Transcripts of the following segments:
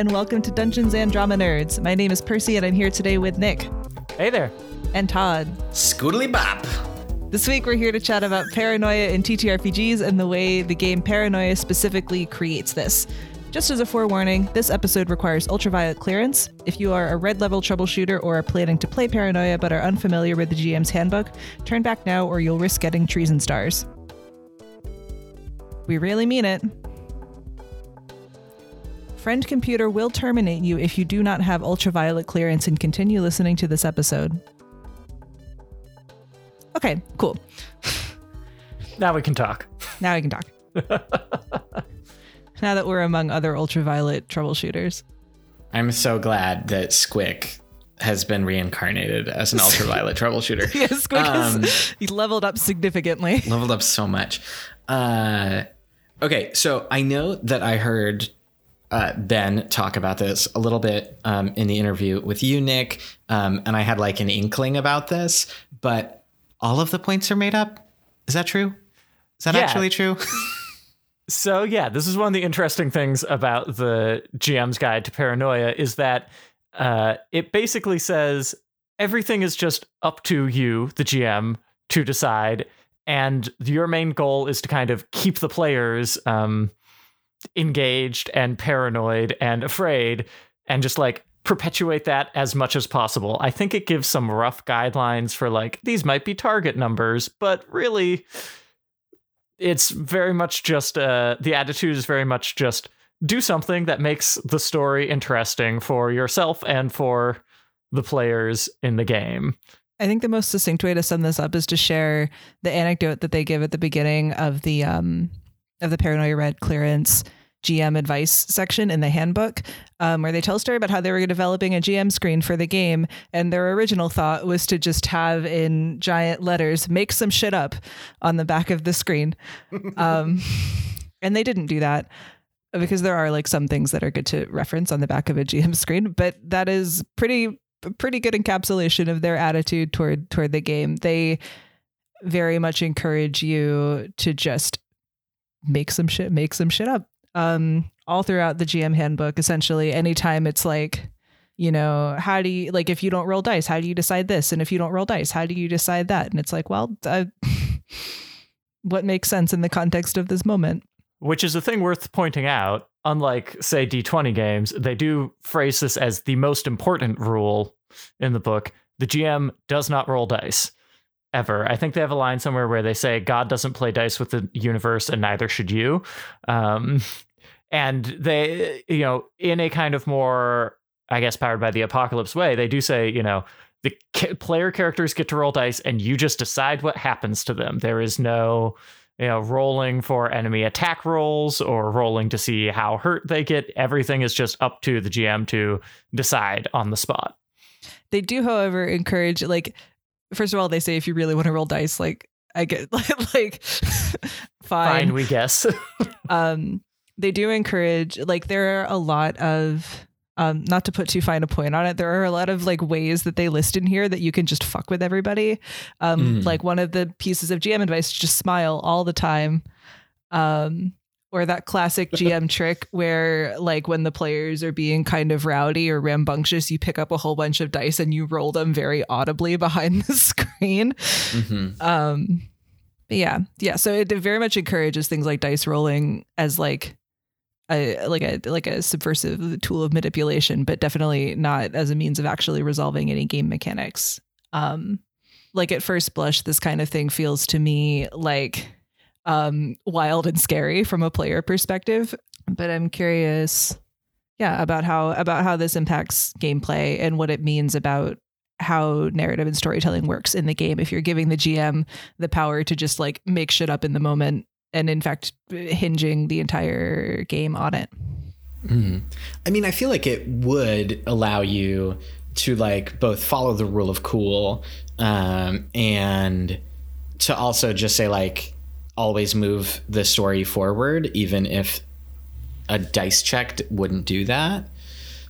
and welcome to Dungeons and Drama Nerds. My name is Percy, and I'm here today with Nick Hey there. and Todd. Scoodly bop. This week, we're here to chat about paranoia in TTRPGs and the way the game Paranoia specifically creates this. Just as a forewarning, this episode requires ultraviolet clearance. If you are a red level troubleshooter or are planning to play Paranoia but are unfamiliar with the GM's handbook, turn back now or you'll risk getting treason stars. We really mean it. Friend Computer will terminate you if you do not have ultraviolet clearance and continue listening to this episode. Okay, cool. Now we can talk. Now we can talk. now that we're among other ultraviolet troubleshooters. I'm so glad that Squick has been reincarnated as an ultraviolet troubleshooter. Yeah, Squid Um, has he leveled up significantly. Leveled up so much. Uh, okay, so I know that I heard uh, Ben talk about this a little bit um, in the interview with you, Nick, um, and I had like an inkling about this, but all of the points are made up. Is that true? Is that Yeah. actually true? So yeah, this is one of the interesting things about the GM's guide to paranoia is that uh, it basically says everything is just up to you, the GM, to decide, and your main goal is to kind of keep the players um, engaged and paranoid and afraid, and just like perpetuate that as much as possible. I think it gives some rough guidelines for like these might be target numbers, but really it's very much just uh the attitude is very much just do something that makes the story interesting for yourself and for the players in the game. I think the most succinct way to sum this up is to share the anecdote that they give at the beginning of the um of the paranoia red clearance GM advice section in the handbook, um, where they tell a story about how they were developing a GM screen for the game, and their original thought was to just have in giant letters "make some shit up" on the back of the screen, um, and they didn't do that because there are like some things that are good to reference on the back of a GM screen, but that is pretty pretty good encapsulation of their attitude toward toward the game. They very much encourage you to just make some shit make some shit up. Um all throughout the GM handbook essentially anytime it's like you know, how do you like if you don't roll dice, how do you decide this? And if you don't roll dice, how do you decide that? And it's like, well, uh, what makes sense in the context of this moment? Which is a thing worth pointing out. Unlike, say, D20 games, they do phrase this as the most important rule in the book. The GM does not roll dice ever. I think they have a line somewhere where they say, God doesn't play dice with the universe and neither should you. Um, and they, you know, in a kind of more, I guess, powered by the apocalypse way, they do say, you know, the ca- player characters get to roll dice and you just decide what happens to them. There is no you know, rolling for enemy attack rolls or rolling to see how hurt they get. Everything is just up to the GM to decide on the spot. They do, however, encourage like first of all, they say if you really want to roll dice, like I get like fine. Fine, we guess. um they do encourage like there are a lot of um not to put too fine a point on it there are a lot of like ways that they list in here that you can just fuck with everybody um Mm. like one of the pieces of gm advice just smile all the time um or that classic gm trick where like when the players are being kind of rowdy or rambunctious you pick up a whole bunch of dice and you roll them very audibly behind the screen. Hmm um yeah yeah so it very much encourages things like dice rolling as like a like a like a subversive tool of manipulation but definitely not as a means of actually resolving any game mechanics. Um like at first blush this kind of thing feels to me like um wild and scary from a player perspective but i'm curious yeah about how about how this impacts gameplay and what it means about how narrative and storytelling works in the game if you're giving the GM the power to just like make shit up in the moment and in fact hinging the entire game on it. Mhm. I mean, I feel like it would allow you to like both follow the rule of cool um, and to also just say like always move the story forward, even if a dice check wouldn't do that.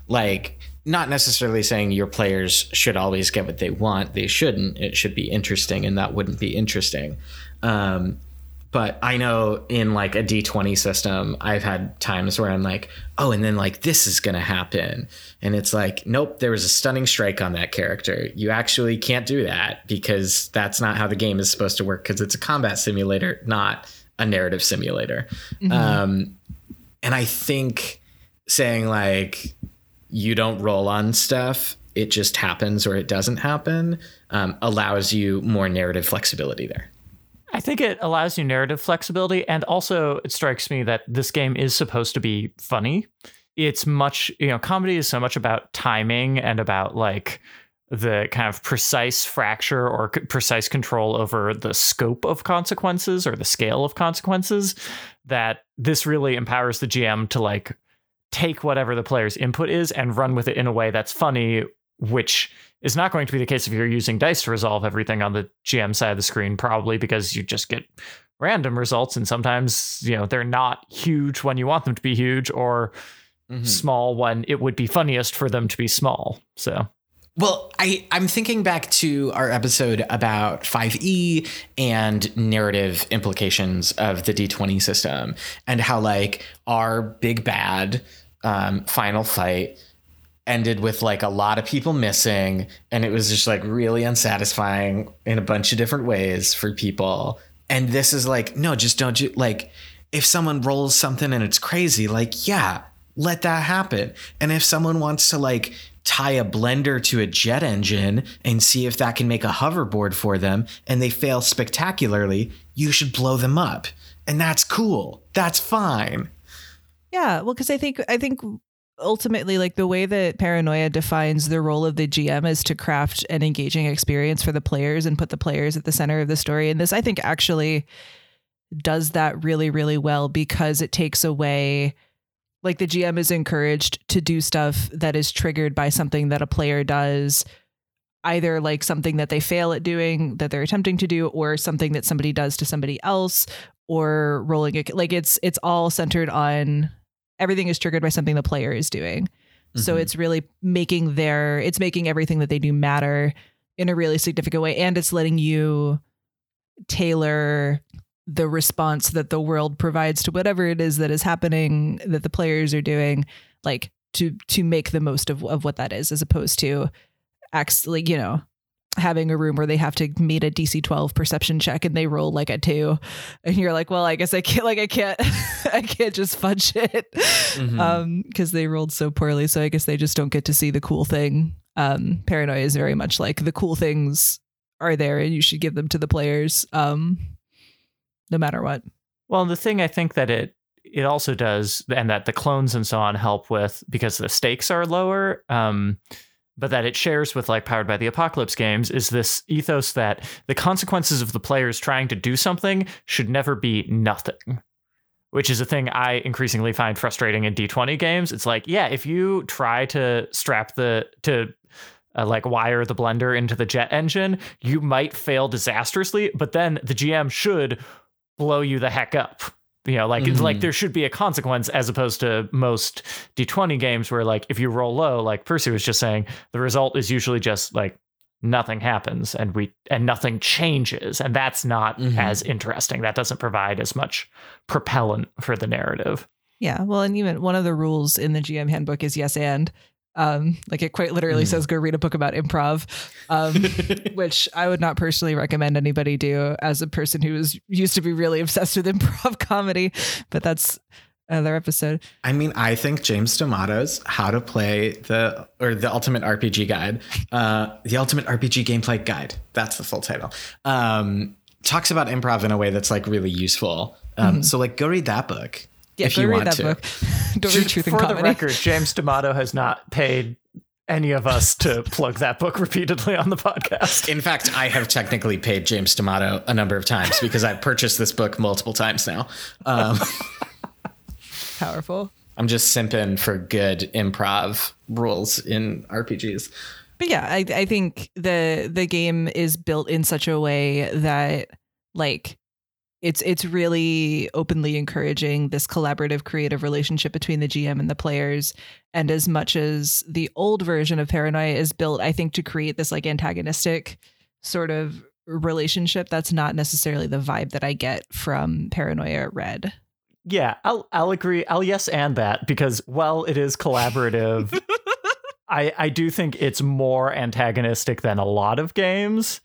Like, not necessarily saying your players should always get what they want. They shouldn't. It should be interesting, and that wouldn't be interesting. Um, but I know in like a D20 system, I've had times where I'm like, oh, and then like this is going to happen. And it's like, nope, there was a stunning strike on that character. You actually can't do that because that's not how the game is supposed to work because it's a combat simulator, not a narrative simulator. Mm-hmm. Um, and I think saying like, you don't roll on stuff, it just happens or it doesn't happen, um, allows you more narrative flexibility there. I think it allows you narrative flexibility. And also, it strikes me that this game is supposed to be funny. It's much, you know, comedy is so much about timing and about like the kind of precise fracture or c- precise control over the scope of consequences or the scale of consequences that this really empowers the GM to like take whatever the player's input is and run with it in a way that's funny, which is not going to be the case if you're using dice to resolve everything on the GM side of the screen, probably because you just get random results. And sometimes, you know, they're not huge when you want them to be huge or mm-hmm. small when it would be funniest for them to be small. So. Well, I, I'm thinking back to our episode about 5e and narrative implications of the D20 system and how, like, our big bad um, final fight ended with like a lot of people missing and it was just like really unsatisfying in a bunch of different ways for people. And this is like no just don't you like if someone rolls something and it's crazy like yeah let that happen. And if someone wants to like tie a blender to a jet engine and see if that can make a hoverboard for them and they fail spectacularly you should blow them up. And that's cool. That's fine. Yeah well because i think i think ultimately like the way that paranoia defines the role of the gm is to craft an engaging experience for the players and put the players at the center of the story. And this i think actually does that really really well because it takes away like the gm is encouraged to do stuff that is triggered by something that a player does either like something that they fail at doing that they're attempting to do or something that somebody does to somebody else or rolling it like it's it's all centered on everything is triggered by something the player is doing. Mm-hmm. So it's really making their it's making everything that they do matter in a really significant way and it's letting you tailor the response that the world provides to whatever it is that is happening that the players are doing like to to make the most of, of what that is as opposed to actually you know having a room where they have to meet a DC 12 perception check and they roll like a two. And you're like well I guess I can't like I can't I can't just fudge it. Mm-hmm. um because they rolled so poorly. So I guess they just don't get to see the cool thing. Um paranoia is very much like the cool things are there and you should give them to the players um no matter what. Well the thing I think that it it also does and that the clones and so on help with because the stakes are lower um but that it shares with like powered by the apocalypse games is this ethos that the consequences of the players trying to do something should never be nothing which is a thing i increasingly find frustrating in d20 games. It's like yeah if you try to strap the to uh, like wire the blender into the jet engine you might fail disastrously but then the gm should blow you the heck up you know like mm-hmm. like there should be a consequence as opposed to most d20 games where like if you roll low like percy was just saying the result is usually just like nothing happens and we and nothing changes and that's not mm-hmm. as interesting that doesn't provide as much propellant for the narrative yeah well and even one of the rules in the gm handbook is yes and um, like it quite literally mm. says go read a book about improv, um, which I would not personally recommend anybody do as a person who is used to be really obsessed with improv comedy, but that's another episode. I mean, I think James D'Amato's How to Play the or the Ultimate RPG Guide, uh, the Ultimate RPG Gameplay Guide. That's the full title. Um, talks about improv in a way that's like really useful. Um, mm-hmm. So like, go read that book. Yeah, if you read want that to. book. Don't read Truth and For the record, James D'Amato has not paid any of us to plug that book repeatedly on the podcast. In fact, I have technically paid James D'Amato a number of times because I've purchased this book multiple times now. Um, Powerful. I'm just simping for good improv rules in RPGs. But yeah, I, I think the the game is built in such a way that like it's it's really openly encouraging this collaborative creative relationship between the GM and the players and as much as the old version of paranoia is built i think to create this like antagonistic sort of relationship that's not necessarily the vibe that I get from Paranoia Red. Yeah, I'll I'll agree. I'll yes and that because while it is collaborative, I I do think it's more antagonistic than a lot of games.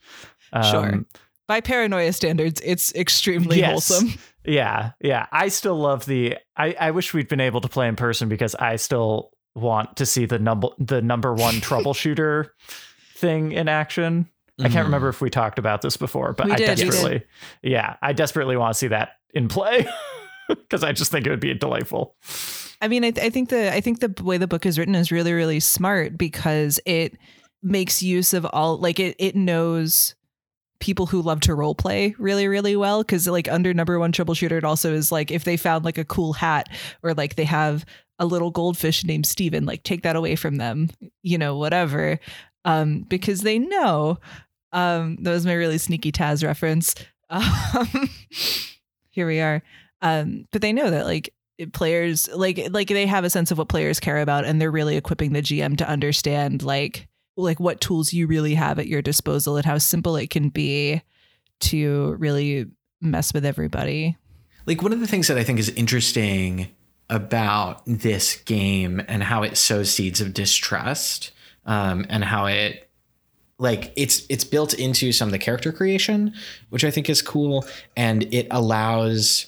Um, Sure. By paranoia standards, it's extremely Yes. wholesome. Yeah, yeah. I still love the. I I wish we'd been able to play in person because I still want to see the number the number one troubleshooter thing in action. I Mhm. can't remember if we talked about this before, but We I did, we did. desperately, yeah, I desperately want to see that in play because I just think it would be delightful. I mean, I, th- I think the I think the way the book is written is really really smart because it makes use of all like it it knows people who love to role play really really well because like under number one troubleshooter it also is like if they found like a cool hat or like they have a little goldfish named Steven like take that away from them you know whatever. Um because they know um that was my really sneaky Taz reference. Um here we are. Um but they know that like players like like they have a sense of what players care about and they're really equipping the GM to understand like like what tools you really have at your disposal and how simple it can be to really mess with everybody. Like one of the things that I think is interesting about this game and how it sows seeds of distrust, um, and how it like it's it's built into some of the character creation, which I think is cool, and it allows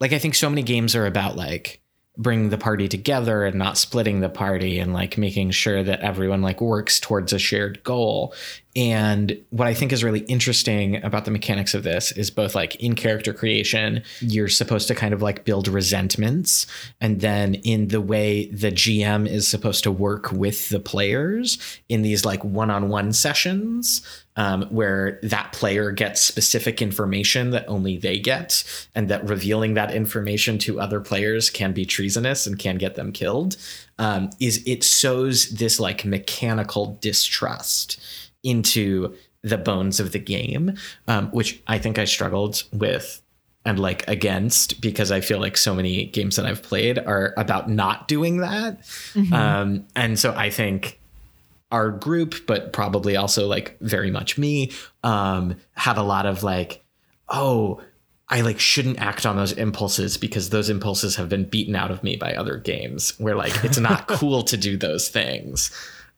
like I think so many games are about like bringing the party together and not splitting the party and like making sure that everyone like works towards a shared goal. And what I think is really interesting about the mechanics of this is both like in character creation, you're supposed to kind of like build resentments. And then in the way the GM is supposed to work with the players in these like one on one sessions, um, where that player gets specific information that only they get, and that revealing that information to other players can be treasonous and can get them killed, um, is it sows this like mechanical distrust into the bones of the game, um, which I think I struggled with and like against because I feel like so many games that I've played are about not doing that. Um, and so I think our group, but probably also like very much me, um, had a lot of like, oh, I like shouldn't act on those impulses because those impulses have been beaten out of me by other games where like it's not cool to do those things.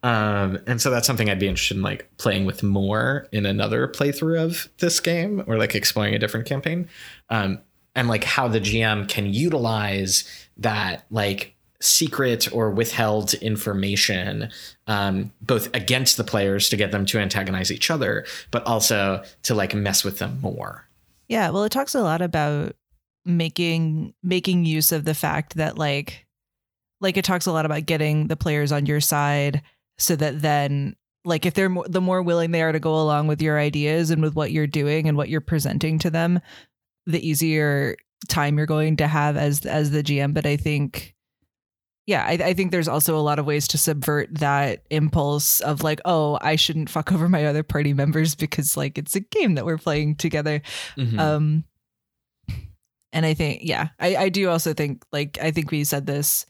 Um, and so that's something I'd be interested in like playing with more in another playthrough of this game or like exploring a different campaign. Um, and like how the GM can utilize that like secret or withheld information um, both against the players to get them to antagonize each other, but also to like mess with them more. Yeah, well it talks a lot about making making use of the fact that like like it talks a lot about getting the players on your side so that then like if they're more, the more willing they are to go along with your ideas and with what you're doing and what you're presenting to them the easier time you're going to have as as the GM but I think yeah, I, I think there's also a lot of ways to subvert that impulse of like, oh, I shouldn't fuck over my other party members because like it's a game that we're playing together. Mhm. Um, and I think, yeah, I, I do also think, like, I think we said this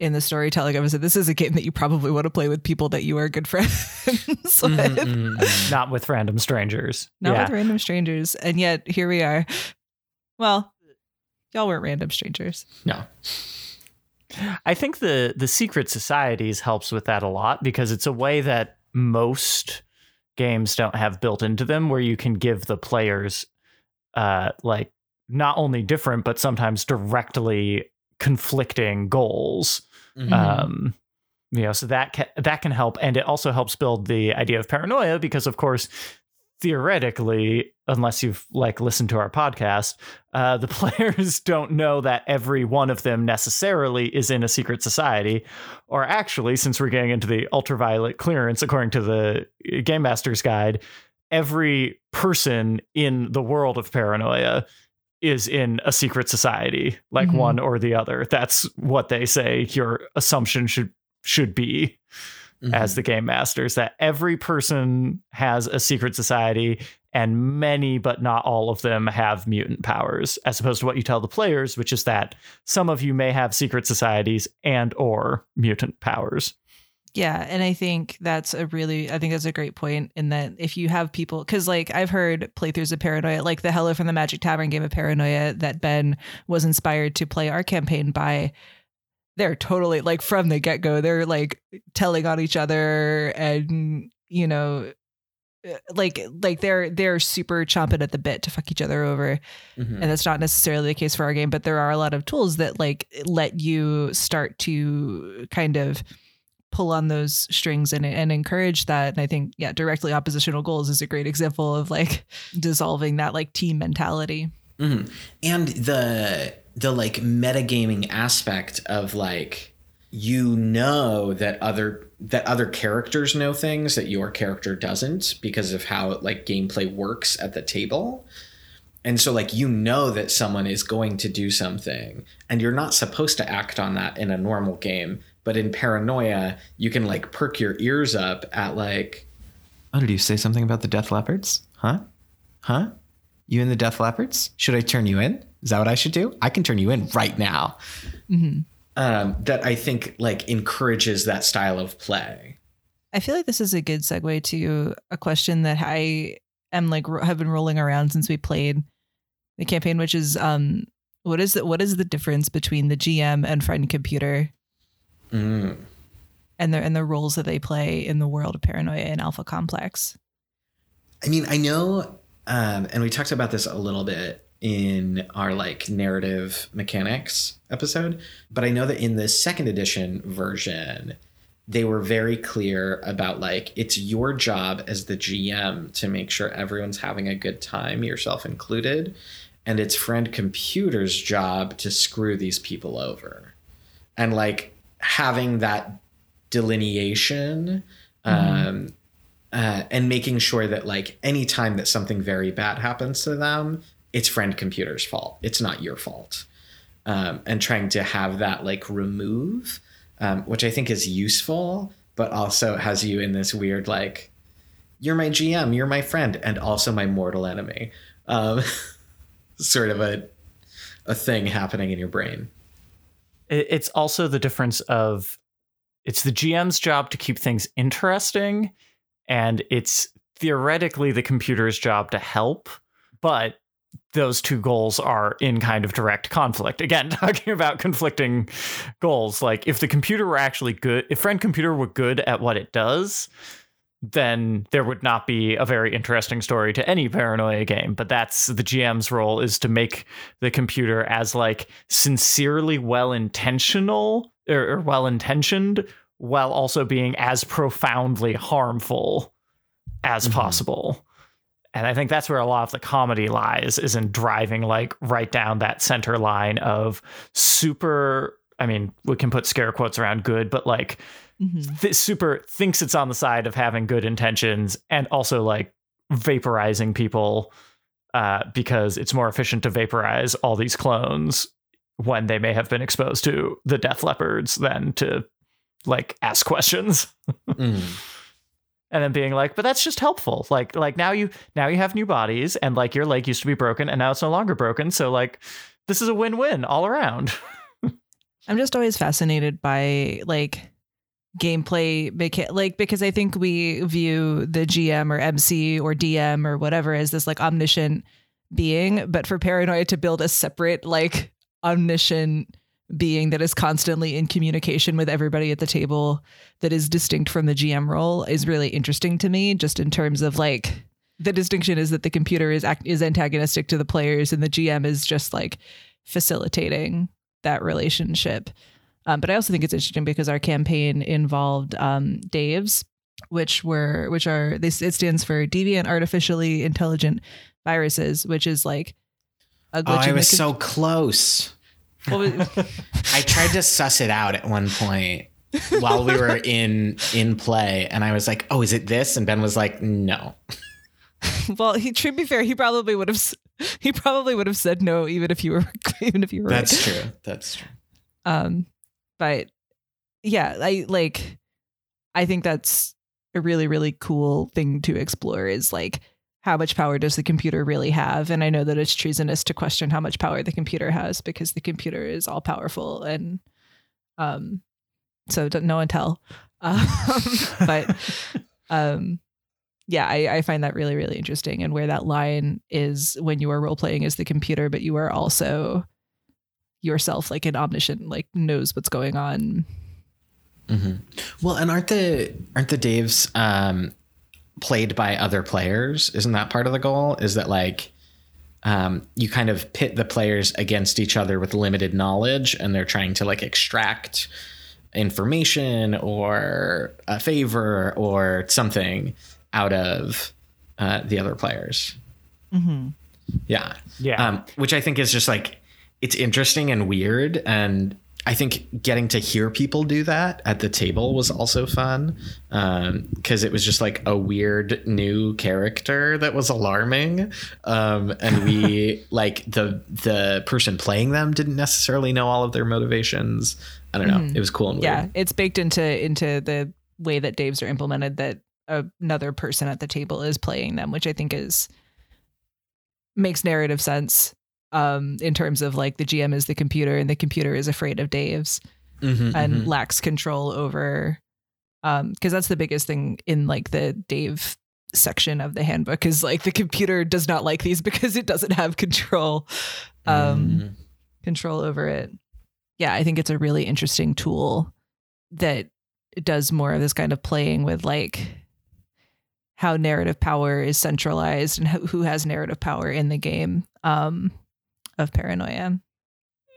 in the storytelling episode. This is a game that you probably want to play with people that you are good friends with, Mhm, mhm, mhm. Not with random strangers. not yeah. with random strangers. And yet here we are. Well, y'all weren't random strangers. No. I think the the secret societies helps with that a lot because it's a way that most games don't have built into them where you can give the players uh like not only different but sometimes directly conflicting goals. Mhm. Um you know, so that ca- that can help and it also helps build the idea of paranoia because of course theoretically unless you've like listened to our podcast uh, the players don't know that every one of them necessarily is in a secret society. Or actually since we're getting into the ultraviolet clearance according to the game master's guide every person in the world of paranoia is in a secret society like Mhm. one or the other. That's what they say your assumption should should be Mhm. as the game masters that every person has a secret society and many but not all of them have mutant powers as opposed to what you tell the players which is that some of you may have secret societies and or mutant powers Yeah, and I think that's a really I think that's a great point in that if you have people cuz like I've heard playthroughs of Paranoia like the Hello from the Magic Tavern game of Paranoia that Ben was inspired to play our campaign by they're totally like from the get-go they're like telling on each other and you know uh, like like they're they're super chomping at the bit to fuck each other over Mhm. and that's not necessarily the case for our game but there are a lot of tools that like let you start to kind of pull on those strings and, and encourage that and i think yeah directly oppositional goals is a great example of like dissolving that like team mentality Mhm. And the the like metagaming aspect of like you know that other that other characters know things that your character doesn't because of how like gameplay works at the table. And so like you know that someone is going to do something and you're not supposed to act on that in a normal game, but in paranoia you can like perk your ears up at like Oh, did you say something about the death leopards? Huh? Huh? You in the Death Leopards? Should I turn you in? Is that what I should do? I can turn you in right now. Mhm. Um, that I think like encourages that style of play. I feel like this is a good segue to a question that I am like ro- have been rolling around since we played the campaign, which is um what is the what is the difference between the GM and friend computer Mm. and the and the roles that they play in the world of paranoia and alpha complex? I mean, I know, um, and we talked about this a little bit in our like narrative mechanics episode, but I know that in the second edition version, they were very clear about like it's your job as the GM to make sure everyone's having a good time, yourself included, and it's friend computer's job to screw these people over. And like having that delineation um uh, and making sure that like anytime that something very bad happens to them it's friend computer's fault. It's not your fault. Um, and trying to have that like remove um, which i think is useful but also has you in this weird like you're my gm you're my friend and also my mortal enemy. Um, sort of a a thing happening in your brain. It's also the difference of it's the GM's job to keep things interesting, and it's theoretically the computer's job to help, but those two goals are in kind of direct conflict. Again, talking about conflicting goals. Like if the computer were actually good, if friend computer were good at what it does, then there would not be a very interesting story to any paranoia game. But that's the GM's role is to make the computer as like sincerely well intentional or, or well intentioned while also being as profoundly harmful as Mhm. possible. And I think that's where a lot of the comedy lies is in driving like right down that center line of super I mean, we can put scare quotes around good, but like Mhm. th- super thinks it's on the side of having good intentions and also like vaporizing people uh, because it's more efficient to vaporize all these clones when they may have been exposed to the death leopards than to like ask questions Mm. And then being like but that's just helpful. Like like now you now you have new bodies and like your leg used to be broken and now it's no longer broken. So like this is a win-win all around. I'm just always fascinated by like gameplay mecha- like because I think we view the GM or MC or DM or whatever as this like omniscient being, but for paranoia to build a separate like omniscient being that is constantly in communication with everybody at the table that is distinct from the GM role is really interesting to me just in terms of like the distinction is that the computer is act- is antagonistic to the players and the GM is just like facilitating that relationship. Um, but I also think it's interesting because our campaign involved um, Dave's, which were which are this it stands for deviant artificially intelligent viruses, which is like a oh glitch. i in the was com- so close I tried to suss it out at one point while we were in in play, and I was like, "Oh, is it this?" And Ben was like, "No." well, he to be fair, he probably would have he probably would have said no even if you were even if you were right. That's true. That's true. Um, but yeah, I like. I think that's a really really cool thing to explore. Is like how much power does the computer really have? And I know that it's treasonous to question how much power the computer has because the computer is all powerful and um so no one tell. Um, but um, yeah, I, I find that really really interesting, and where that line is when you are role playing as the computer, but you are also yourself, like an omniscient, like knows what's going on. Mm-hmm. Well, and aren't the aren't the Daves um, played by other players? Isn't that part of the goal? Is that like um, you kind of pit the players against each other with limited knowledge, and they're trying to like extract information or a favor or something out of uh, the other players. Mm-hmm. Yeah, Yeah. Um, which I think is just like it's interesting and weird, and I think getting to hear people do that at the table was also fun because it was just like a weird new character that was alarming, um, and we like the the person playing them didn't necessarily know all of their motivations. I don't know. It was cool and weird. Yeah, it's baked into into the way that Daves are implemented that another person at the table is playing them, which I think is makes narrative sense um in terms of like the GM is the computer and the computer is afraid of Daves Mhm, and mhm. lacks control over um because that's the biggest thing in like the Dave section of the handbook is like the computer does not like these because it doesn't have control um Mm. control over it. Yeah, I think it's a really interesting tool that does more of this kind of playing with like how narrative power is centralized and who who has narrative power in the game um, of paranoia.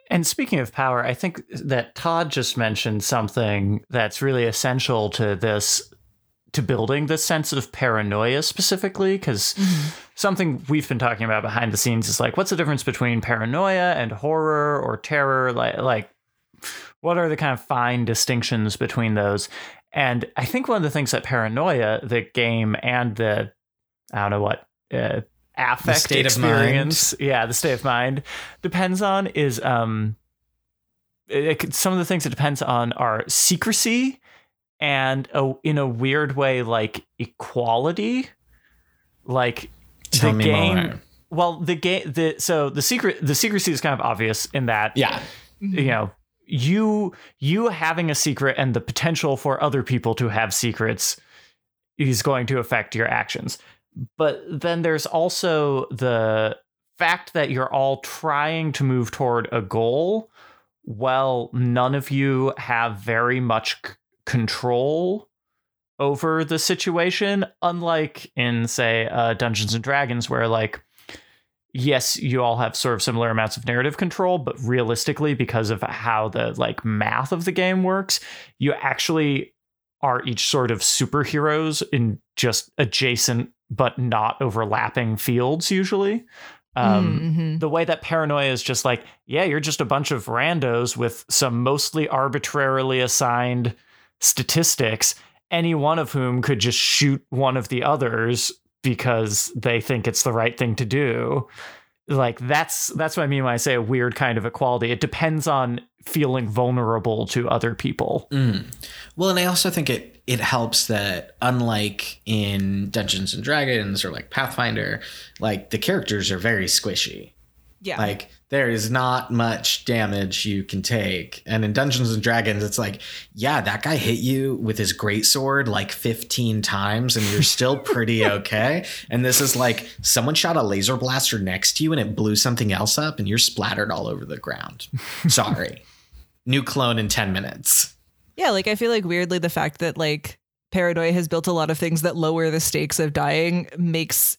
And speaking of power, I think that Todd just mentioned something that's really essential to this, to building this sense of paranoia specifically, because something we've been talking about behind the scenes is like, what's the difference between paranoia and horror or terror? Like, like, what are the kind of fine distinctions between those? And I think one of the things that paranoia, the game, and the, I don't know what, uh, affect state of mind. experience, yeah, the state of mind depends on is um, it, it some of the things it depends on are secrecy and a, in a weird way like equality, like Tell the me game. more. Well, the game, the so the secret, the secrecy is kind of obvious in that Yeah. you know you you having a secret and the potential for other people to have secrets is going to affect your actions but then there's also the fact that you're all trying to move toward a goal well none of you have very much c- control over the situation unlike in say uh, dungeons and dragons where like yes, you all have sort of similar amounts of narrative control, but realistically, because of how the like math of the game works, you actually are each sort of superheroes in just adjacent but not overlapping fields usually. Um, Mhm. the way that paranoia is just like, yeah, you're just a bunch of randos with some mostly arbitrarily assigned statistics, any one of whom could just shoot one of the others because they think it's the right thing to do. Like that's that's what I mean when I say a weird kind of equality. It depends on feeling vulnerable to other people. Mm. Well, and I also think it it helps that unlike in Dungeons and Dragons or like Pathfinder, like the characters are very squishy. yeah, Like there is not much damage you can take. And in Dungeons and Dragons, it's like, yeah, that guy hit you with his greatsword like 15 times and you're still pretty okay. And this is like someone shot a laser blaster next to you and it blew something else up and you're splattered all over the ground. Sorry. New clone in 10 minutes. Yeah. Like I feel like weirdly the fact that like paranoia has built a lot of things that lower the stakes of dying makes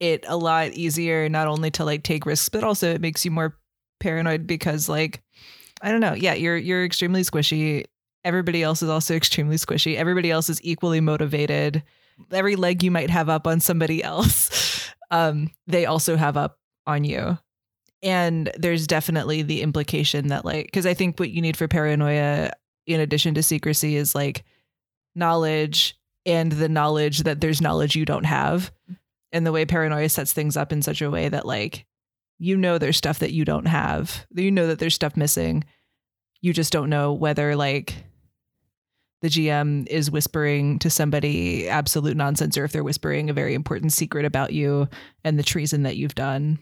it a lot easier not only to like take risks but also it makes you more paranoid because like I don't know. Yeah, you're you're extremely squishy. Everybody else is also extremely squishy. Everybody else is equally motivated. Every leg you might have up on somebody else, um, they also have up on you. And there's definitely the implication that like because I think what you need for paranoia in addition to secrecy is like knowledge and the knowledge that there's knowledge you don't have. And the way paranoia sets things up in such a way that like you know there's stuff that you don't have. You know that there's stuff missing. You just don't know whether like the GM is whispering to somebody absolute nonsense or if they're whispering a very important secret about you and the treason that you've done.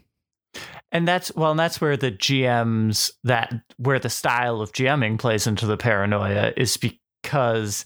And that's well, and that's where the GMs that where the style of GMing plays into the paranoia is because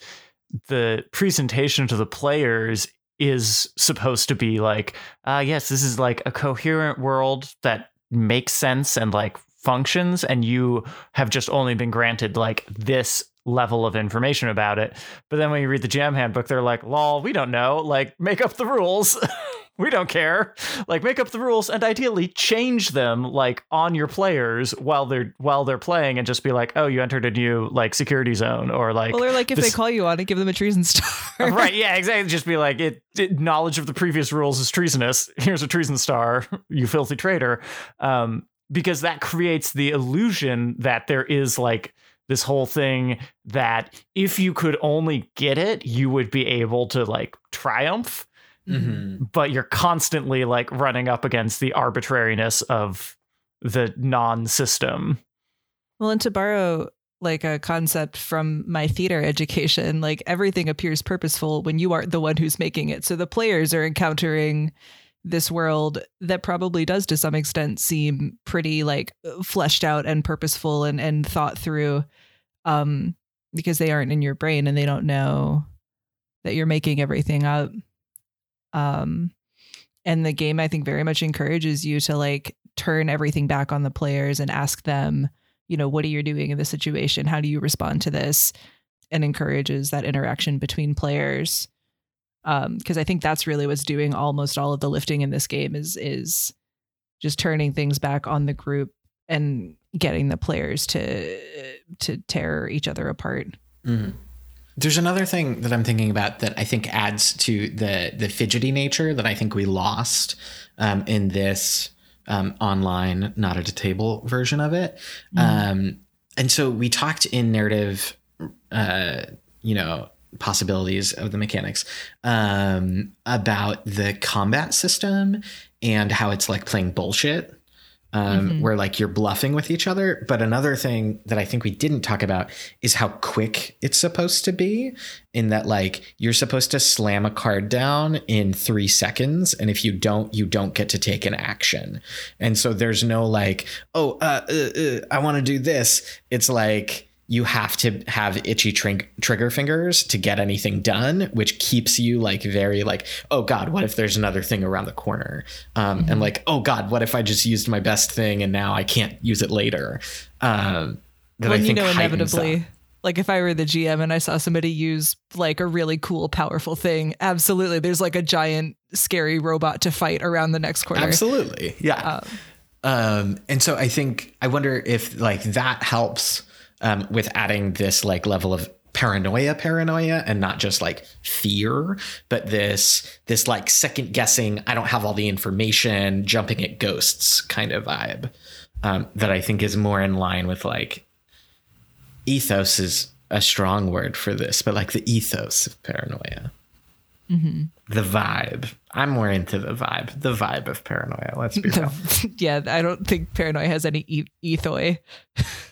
the presentation to the players is supposed to be like, uh, yes, this is like a coherent world that makes sense and like functions, and you have just only been granted like this level of information about it. But then when you read the GM handbook, they're like, lol, we don't know. Like, make up the rules. we don't care. Like make up the rules and ideally change them like on your players while they're while they're playing and just be like, oh, you entered a new like security zone or like Well, or like if this- they call you on it, give them a treason star. right, yeah, exactly. Just be like, it, it- knowledge of the previous rules is treasonous. Here's a treason star, you filthy traitor. Um, because that creates the illusion that there is like this whole thing that if you could only get it, you would be able to like triumph Mm-hmm. but you're constantly like running up against the arbitrariness of the non-system. Well, and to borrow like a concept from my theater education, like everything appears purposeful when you aren't the one who's making it. So the players are encountering this world that probably does to some extent seem pretty like fleshed out and purposeful and and thought through um because they aren't in your brain and they don't know that you're making everything up um and the game i think very much encourages you to like turn everything back on the players and ask them you know what are you doing in this situation? How do you respond to this? and encourages that interaction between players. Um because i think that's really what's doing almost all of the lifting in this game is is just turning things back on the group and getting the players to to tear each other apart. Mhm. There's another thing that I'm thinking about that I think adds to the the fidgety nature that I think we lost um, in this um, online, not at a table version of it. Um, and so we talked in narrative, uh, you know, possibilities of the mechanics um, about the combat system and how it's like playing bullshit um, Mhm. where like you're bluffing with each other. But another thing that I think we didn't talk about is how quick it's supposed to be, in that like you're supposed to slam a card down in three seconds, and if you don't, you don't get to take an action. And so there's no like, oh, uh, uh, uh, I want to do this. It's like you have to have itchy trig- trigger fingers to get anything done, which keeps you like very like, oh God, what if there's another thing around the corner? Um, And like, oh God, what if I just used my best thing and now I can't use it later? Um, that I when you know inevitably that. like if i were the gm and i saw somebody use like a really cool powerful thing absolutely there's like a giant scary robot to fight around the next corner Absolutely, yeah. Um, Um, and so I think I wonder if like that helps um, with adding this like level of paranoia paranoia and not just like fear but this this like second guessing i don't have all the information jumping at ghosts kind of vibe um, that i think is more in line with like ethos is a strong word for this but like the ethos of paranoia. The vibe. I'm more into the vibe. The vibe of paranoia let's be real. Yeah i don't think paranoia has any e- ethoi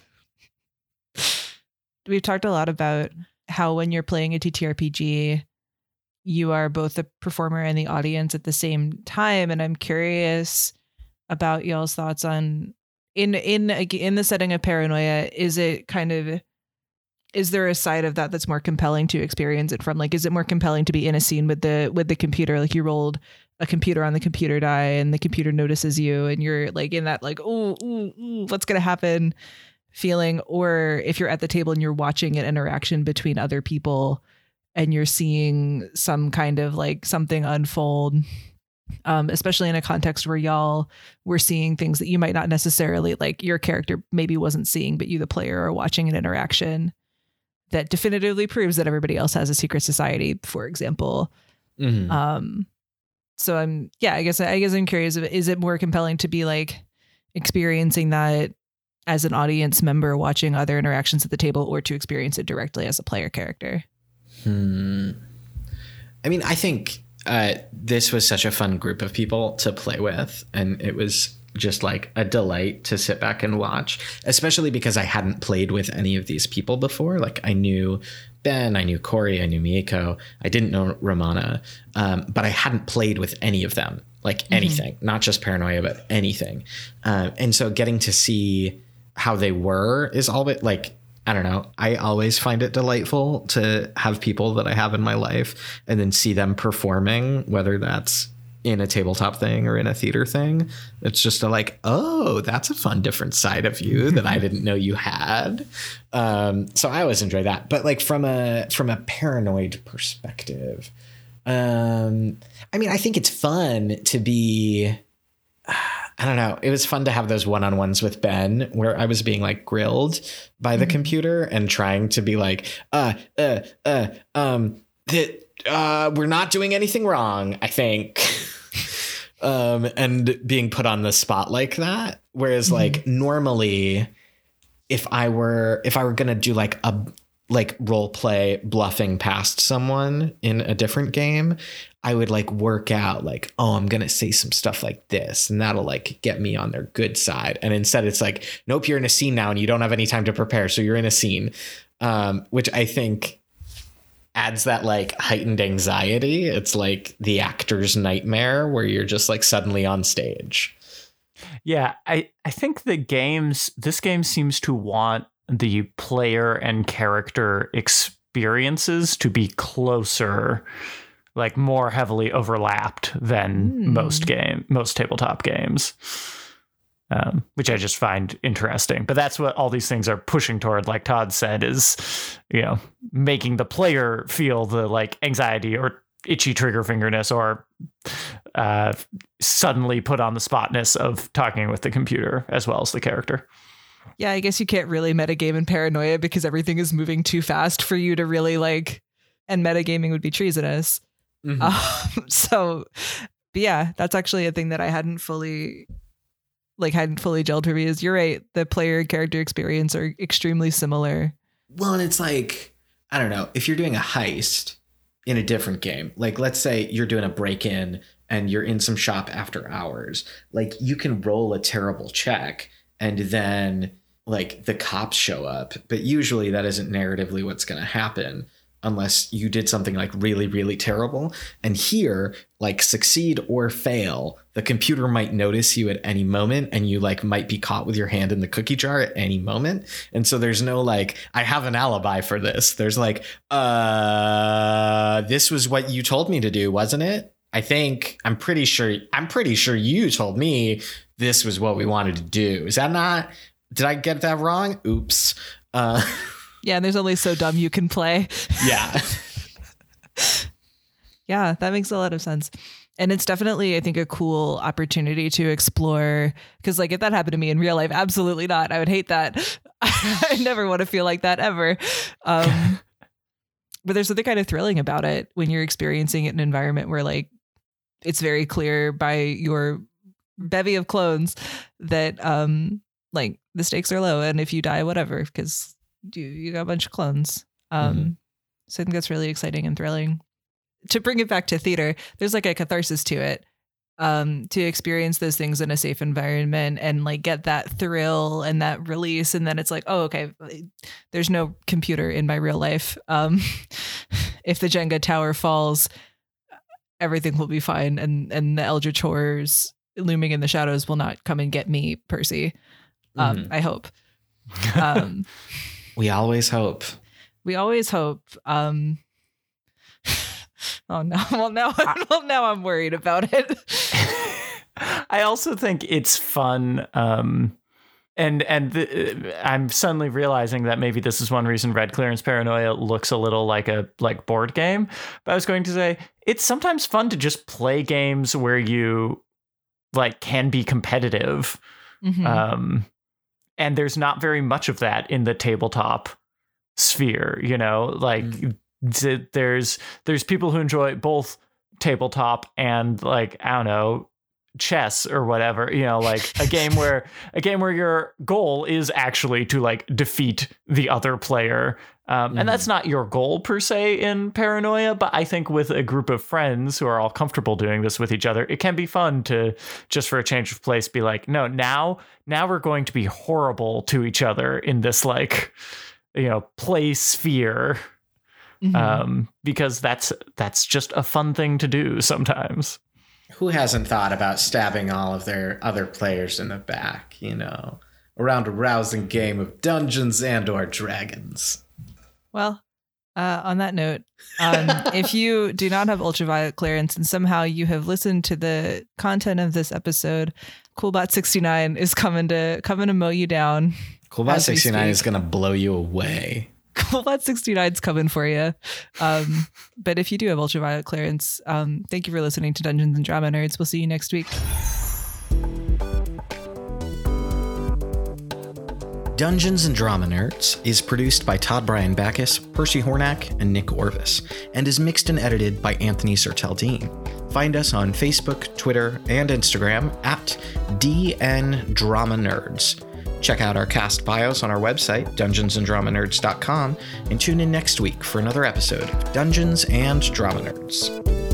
we've talked a lot about how when you're playing a ttrpg you are both the performer and the audience at the same time. And i'm curious about y'all's thoughts on in in in the setting of paranoia is it kind of is there a side of that that's more compelling to experience it from? Like is it more compelling to be in a scene with the with the computer? Like you rolled a computer on the computer die and the computer notices you and you're like in that like oh what's gonna happen feeling or if you're at the table and you're watching an interaction between other people and you're seeing some kind of like something unfold um, especially in a context where y'all were seeing things that you might not necessarily like your character maybe wasn't seeing but you the player are watching an interaction that definitively proves that everybody else has a secret society for example Mhm. um so i'm yeah i guess i guess i'm curious is it more compelling to be like experiencing that as an audience member watching other interactions at the table or to experience it directly as a player character Hmm. I mean, I think uh, this was such a fun group of people to play with, and it was just like a delight to sit back and watch, especially because I hadn't played with any of these people before. Like, I knew Ben, I knew Corey, I knew Mieko. I didn't know Romana, um, but I hadn't played with any of them, like anything, not just Paranoia, but anything. Uh, and so getting to see how they were is all bit like I don't know. I always find it delightful to have people that I have in my life and then see them performing, whether that's in a tabletop thing or in a theater thing. It's just a like, oh, that's a fun different side of you that I didn't know you had. Um, so I always enjoy that. But like from a from a paranoid perspective, um, I mean, I think it's fun to be I don't know. It was fun to have those one on ones with Ben where I was being like grilled by the computer and trying to be like, uh, uh, uh, um, that, uh, we're not doing anything wrong, I think. um, and being put on the spot like that. Whereas like normally if I were, if I were going to do like a, like role play bluffing past someone in a different game, I would like work out like, oh, I'm gonna say some stuff like this, and that'll like get me on their good side. And instead, it's like, nope, you're in a scene now, and you don't have any time to prepare, so you're in a scene, um, which I think adds that like heightened anxiety. It's like the actor's nightmare where you're just like suddenly on stage. Yeah, I, I think the games this game seems to want the player and character experiences to be closer, like more heavily overlapped than Hmm. most game most tabletop games. Um, which I just find interesting. But that's what all these things are pushing toward, like Todd said, is you know, making the player feel the like anxiety or itchy trigger fingerness or uh, suddenly put on the spotness of talking with the computer as well as the character. Yeah, I guess you can't really metagame in paranoia because everything is moving too fast for you to really like, and metagaming would be treasonous. Mhm. Um, so, but yeah, that's actually a thing that I hadn't fully, like, hadn't fully gelled for me. Is you're right, the player character experience are extremely similar. Well, and it's like, I don't know, if you're doing a heist in a different game, like let's say you're doing a break in and you're in some shop after hours, like you can roll a terrible check and then like the cops show up. But usually that isn't narratively what's going to happen unless you did something like really, really terrible. And here, like succeed or fail, the computer might notice you at any moment and you like might be caught with your hand in the cookie jar at any moment. And so there's no like, I have an alibi for this. There's like, uh, this was what you told me to do, wasn't it? I think I'm pretty sure I'm pretty sure you told me this was what we wanted to do. Is that not did I get that wrong? Oops. Uh Yeah, and there's only so dumb you can play. yeah. Yeah, that makes a lot of sense. And it's definitely, I think, a cool opportunity to explore. Because, like, if that happened to me in real life, absolutely not. I would hate that. I never want to feel like that ever. Um, but there's something kind of thrilling about it when you're experiencing it in an environment where, like, it's very clear by your bevy of clones that, um, like, the stakes are low. And if you die, whatever, because you, you got a bunch of clones. Um, Mhm. So I think that's really exciting and thrilling to bring it back to theater, there's like a catharsis to it. Um, to experience those things in a safe environment and like get that thrill and that release, and then it's like, oh, okay, there's no computer in my real life. Um, if the Jenga tower falls, everything will be fine, and and the Eldritch horrors looming in the shadows will not come and get me, Percy. Um, Mhm. I hope. Um, We always hope. we always hope. Um, oh no! Well, now, well, now I'm worried about it. I also think it's fun. And and the, I'm suddenly realizing that maybe this is one reason Red Clearance Paranoia looks a little like a like board game. But I was going to say it's sometimes fun to just play games where you like can be competitive. Mhm. Um, and there's not very much of that in the tabletop sphere, you know, like th- there's there's people who enjoy both tabletop and like I don't know chess or whatever you know like a game where a game where your goal is actually to like defeat the other player um, and that's not your goal per se in paranoia but i think with a group of friends who are all comfortable doing this with each other it can be fun to just for a change of place be like no now now we're going to be horrible to each other in this like you know play sphere Mhm. um, because that's that's just a fun thing to do sometimes. Who hasn't thought about stabbing all of their other players in the back, you know, around a rousing game of Dungeons and or Dragons? Well, uh, on that note, um, if you do not have ultraviolet clearance and somehow you have listened to the content of this episode, Coolbot69 is coming to coming to mow you down. Coolbot 69 is going to blow you away. Coolbot69 is coming for you. Um, but if you do have ultraviolet clearance, um, thank you for listening to Dungeons and Drama Nerds. We'll see you next week. Dungeons and Drama Nerds is produced by Todd Bryan Backus, Percy Hornack, and Nick Orvis, and is mixed and edited by Anthony Sertel-Dean. Find us on Facebook, Twitter, and Instagram at DN Drama Nerds. Check out our cast bios on our website, dungeonsanddramanerds.com, and tune in next week for another episode of Dungeons and Drama Nerds.